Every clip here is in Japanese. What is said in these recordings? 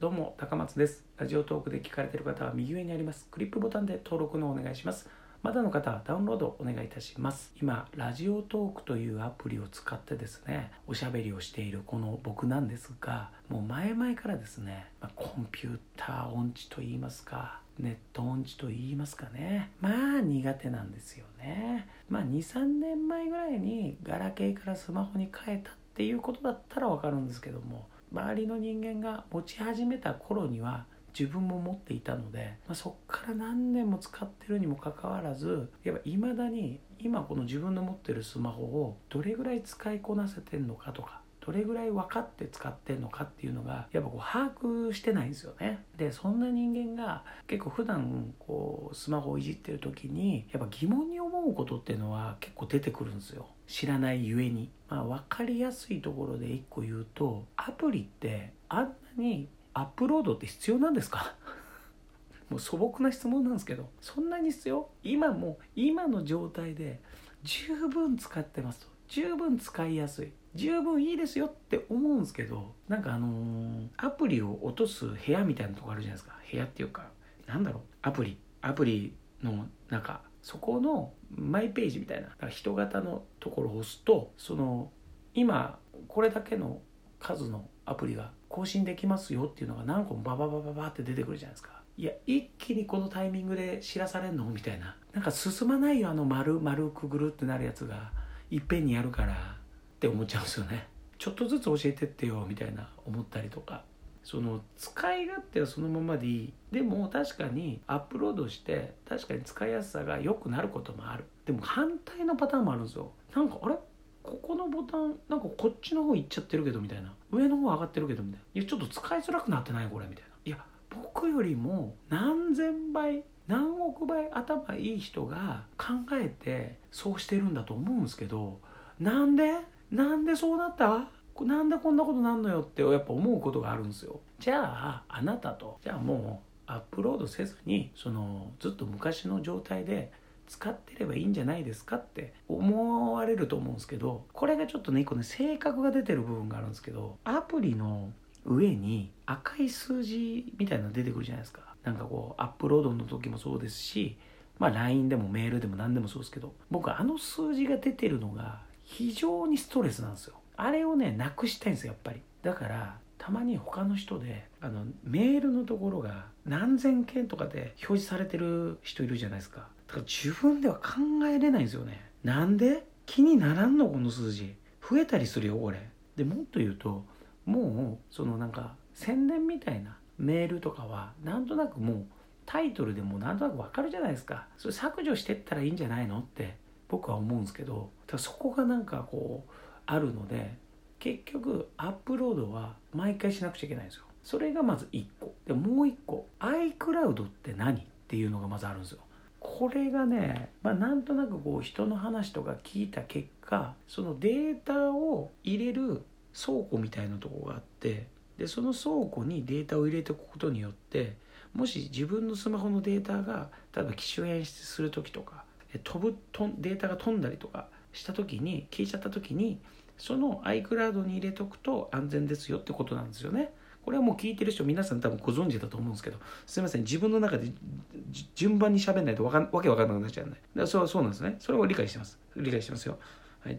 どうも高松です。ラジオトークで聞かれている方は右上にあります。クリップボタンで登録のお願いします。まだの方はダウンロードお願いいたします。今ラジオトークというアプリを使ってですねおしゃべりをしているこの僕なんですがもう前々からですね、まあ、コンピューター音痴と言いますかネット音痴と言いますかねまあ苦手なんですよね。まあ23年前ぐらいにガラケーからスマホに変えたっていうことだったらわかるんですけども周りの人間が持ち始めた頃には自分も持っていたので、まあ、そっから何年も使ってるにもかかわらずやっぱ未だに今この自分の持ってるスマホをどれぐらい使いこなせてんのかとかどれぐらい分かって使ってんのかっていうのがやっぱこう把握してないんですよね。でそんな人間が結構普段こうスマホをいじってる時にやっぱ疑問に思うことっていうのは結構出てくるんですよ。知らないゆえに。まあ分かりやすいところで1個言うとアプリってあんなにアップロードって必要なんですか？もう素朴な質問なんですけどそんなに必要？今も今の状態で十分使ってますと。十分使いやすい。十分いいですよって思うんですけどなんかあのー、アプリを落とす部屋みたいなとこあるじゃないですか。部屋っていうかなんだろうアプリ。アプリの中そこのマイページみたいな。人型のところを押すとその今これだけの数のアプリが更新できますよっていうのが何個もバババババって出てくるじゃないですか。いや一気にこのタイミングで知らされんの？みたいな。なんか進まないよあの丸丸くぐるってなるやつがいっぺんにやるからって思っちゃうんですよね。ちょっとずつ教えてってよみたいな思ったりとか。その使い勝手はそのままでいい。でも確かにアップロードして確かに使いやすさが良くなることもある。でも反対のパターンもあるんですよ。なんかあれ？ここのボタンなんかこっちの方行っちゃってるけどみたいな。上の方上がってるけどみたいな。いやちょっと使いづらくなってないこれみたいな。いや僕よりも何千倍何億倍頭いい人が考えてそうしてるんだと思うんですけどなんで？なんでそうなった？なんでこんなことなんのよってやっぱ思うことがあるんですよ。じゃああなたとじゃあもうアップロードせずにそのずっと昔の状態で使ってればいいんじゃないですかって思われると思うんですけどこれがちょっとね一個ね性格が出てる部分があるんですけどアプリの上に赤い数字みたいなの出てくるじゃないですか。なんかこうアップロードの時もそうですしまあ LINE でもメールでも何でもそうですけど僕あの数字が出てるのが非常にストレスなんですよ。あれをねなくしたいんですよやっぱり。だからたまに他の人であのメールのところが何千件とかで表示されてる人いるじゃないですか。だから自分では考えれないんですよね。なんで気にならんのこの数字。増えたりするよこれ。でもっと言うともうそのなんか宣伝みたいなメールとかはなんとなくもうタイトルでもなんとなくわかるじゃないですか。それ削除してったらいいんじゃないのって。僕は思うんですけどそこがなんかこうあるので結局アップロードは毎回しなくちゃいけないんですよ。それがまず1個。でもう1個 iCloud って何っていうのがまずあるんですよ。これがね、まあ、なんとなくこう人の話とか聞いた結果そのデータを入れる倉庫みたいなとこがあってでその倉庫にデータを入れておくことによってもし自分のスマホのデータが例えば機種変する時とか飛ぶとデータが飛んだりとかした時に消えちゃった時にその iCloud に入れとくと安全ですよってことなんですよね。これはもう聞いてる人皆さん多分ご存知だと思うんですけどすいません自分の中で順番に喋んないとわかわけわかんなくなっちゃうんで。だからそれはそうなんですね。それを理解してます。理解してますよ、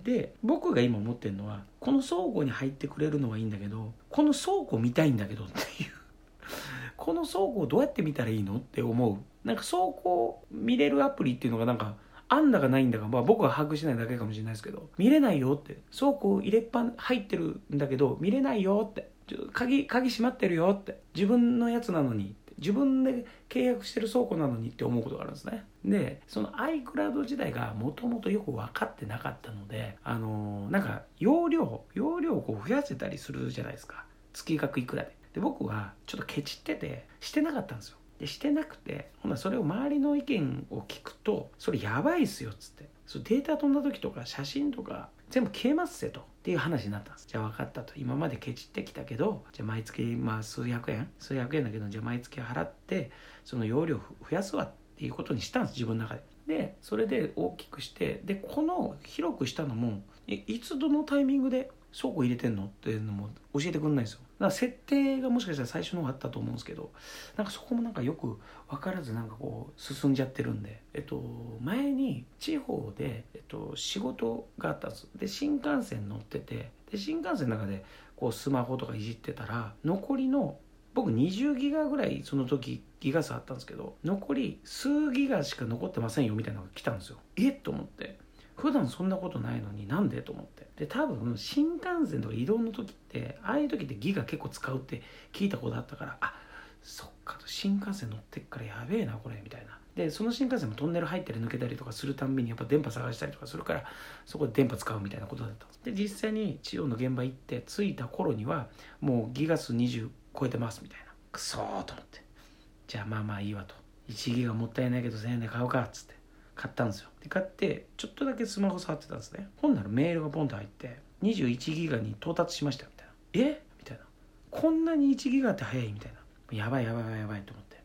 で僕が今思ってるのはこの倉庫に入ってくれるのはいいんだけどこの倉庫見たいんだけどっていう。この倉庫をどうやって見たらいいのって思うなんか倉庫見れるアプリっていうのがなんかあんだかないんだか、まあ僕は把握しないだけかもしれないですけど、見れないよって、倉庫入れっぱ入ってるんだけど、見れないよって、鍵、鍵閉まってるよって、自分のやつなのに、自分で契約してる倉庫なのにって思うことがあるんですね。で、その iCloud 時代がもともとよく分かってなかったので、あのー、なんか容量、容量をこう増やせたりするじゃないですか。月額いくらで。で、僕はちょっとケチってて、してなかったんですよ。でしてなくてほなそれを周りの意見を聞くとそれやばいっすよっつって。そデータ飛んだ時とか写真とか全部消えますせと。っていう話になったんです。じゃあ分かったと。今までケチってきたけどじゃあ毎月まあ数百円数百円だけどじゃあ毎月払ってその容量増やすわっていうことにしたんです自分の中で。でそれで大きくしてでこの広くしたのもいつどのタイミングで倉庫入れてんの？っていうのも教えてくんないですよ。だから設定がもしかしたら最初の方あったと思うんですけどなんかそこもなんかよく分からずなんかこう進んじゃってるんでえっと前に地方で、えっと、仕事があったんです。で新幹線乗っててで新幹線の中でこうスマホとかいじってたら残りの僕20ギガぐらいその時ギガ数あったんですけど残り数ギガしか残ってませんよみたいなのが来たんですよ。えっと思って。普段そんなことないのになんでと思って。で多分新幹線とか移動の時ってああいう時ってギガ結構使うって聞いたことあったからあそっかと新幹線乗ってっからやべえなこれみたいな。でその新幹線もトンネル入ったり抜けたりとかするたんびにやっぱ電波探したりとかするからそこで電波使うみたいなことだった。で実際に治療の現場行って着いた頃にはもうギガ数20超えてますみたいな。くそーと思って。じゃあまあまあいいわと。1ギガもったいないけど1000円で買うかっつって。買ったんですよ。で買ってちょっとだけスマホ触ってたんですね。ほんならメールがポンと入って21ギガに到達しましたみたいな。え？みたいな。こんなに1ギガって早い？みたいな。やばいやばいやばいやばいと思って。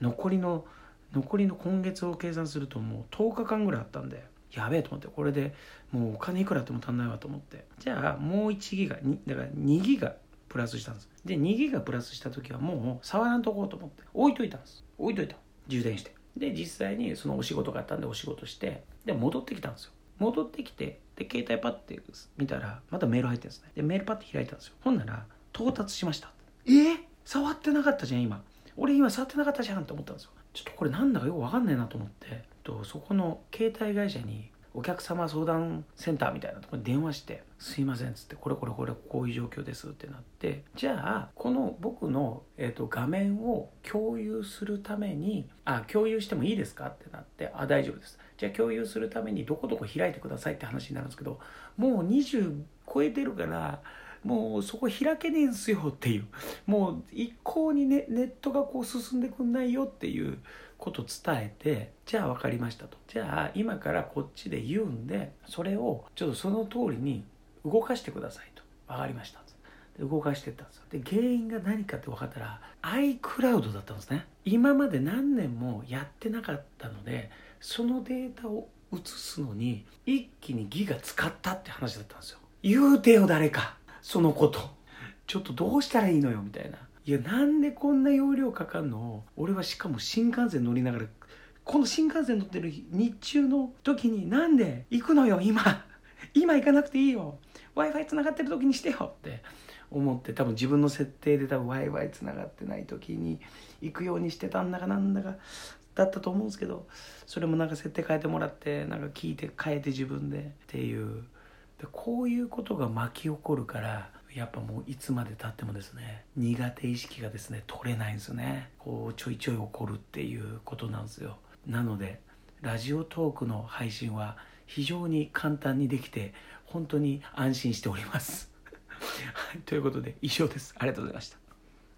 残りの残りの今月を計算するともう10日間ぐらいあったんでやべえと思って。これでもうお金いくらあっても足んないわと思って。じゃあもう1ギガだから2ギガプラスしたんです。で2ギガプラスした時はもう触らんとこうと思って。置いといたんです。置いといた。充電して。で実際にそのお仕事があったんでお仕事してで戻ってきたんですよ。戻ってきてで携帯パッて見たらまたメール入ってるんですね。でメールパッて開いたんですよ。ほんなら到達しました。え？ー、触ってなかったじゃん今。俺今触ってなかったじゃんって思ったんですよ。ちょっとこれなんだかよくわかんないなと思ってとそこの携帯会社にお客様相談センターみたいなところに電話して「すいません」っつって「これこれこれこういう状況です」ってなってじゃあこの僕の、えーと、画面を共有するために「あ共有してもいいですか?」ってなって「あ大丈夫です」じゃあ共有するためにどこどこ開いてくださいって話になるんですけどもう20超えてるからもうそこ開けねえんすよっていうもう一向にねネットがこう進んでくんないよっていうこと伝えてじゃあ分かりましたと。じゃあ今からこっちで言うんでそれをちょっとその通りに動かしてくださいと。分かりましたで動かしてったんですよ。で原因が何かって分かったら iCloud だったんですね。今まで何年もやってなかったのでそのデータを移すのに一気にギガ使ったって話だったんですよ。言うてよ誰か。そのこと。ちょっとどうしたらいいのよみたいな。いやなんでこんな容量かかんの？俺はしかも新幹線乗りながらこの新幹線乗ってる日中の時になんで行くのよ今？今行かなくていいよ。W i f i つながってる時にしてよ。って思って多分自分の設定で多分 w i f i つながってない時に行くようにしてたんだかなんだかだったと思うんですけどそれもなんか設定変えてもらってなんか聞いて変えて自分でっていう。でこういうことが巻き起こるからやっぱもういつまでたってもですね苦手意識がですね取れないんですよね。こうちょいちょい起こるっていうことなんですよ。なのでラジオトークの配信は非常に簡単にできて本当に安心しております。はいということで以上です。ありがとうございました。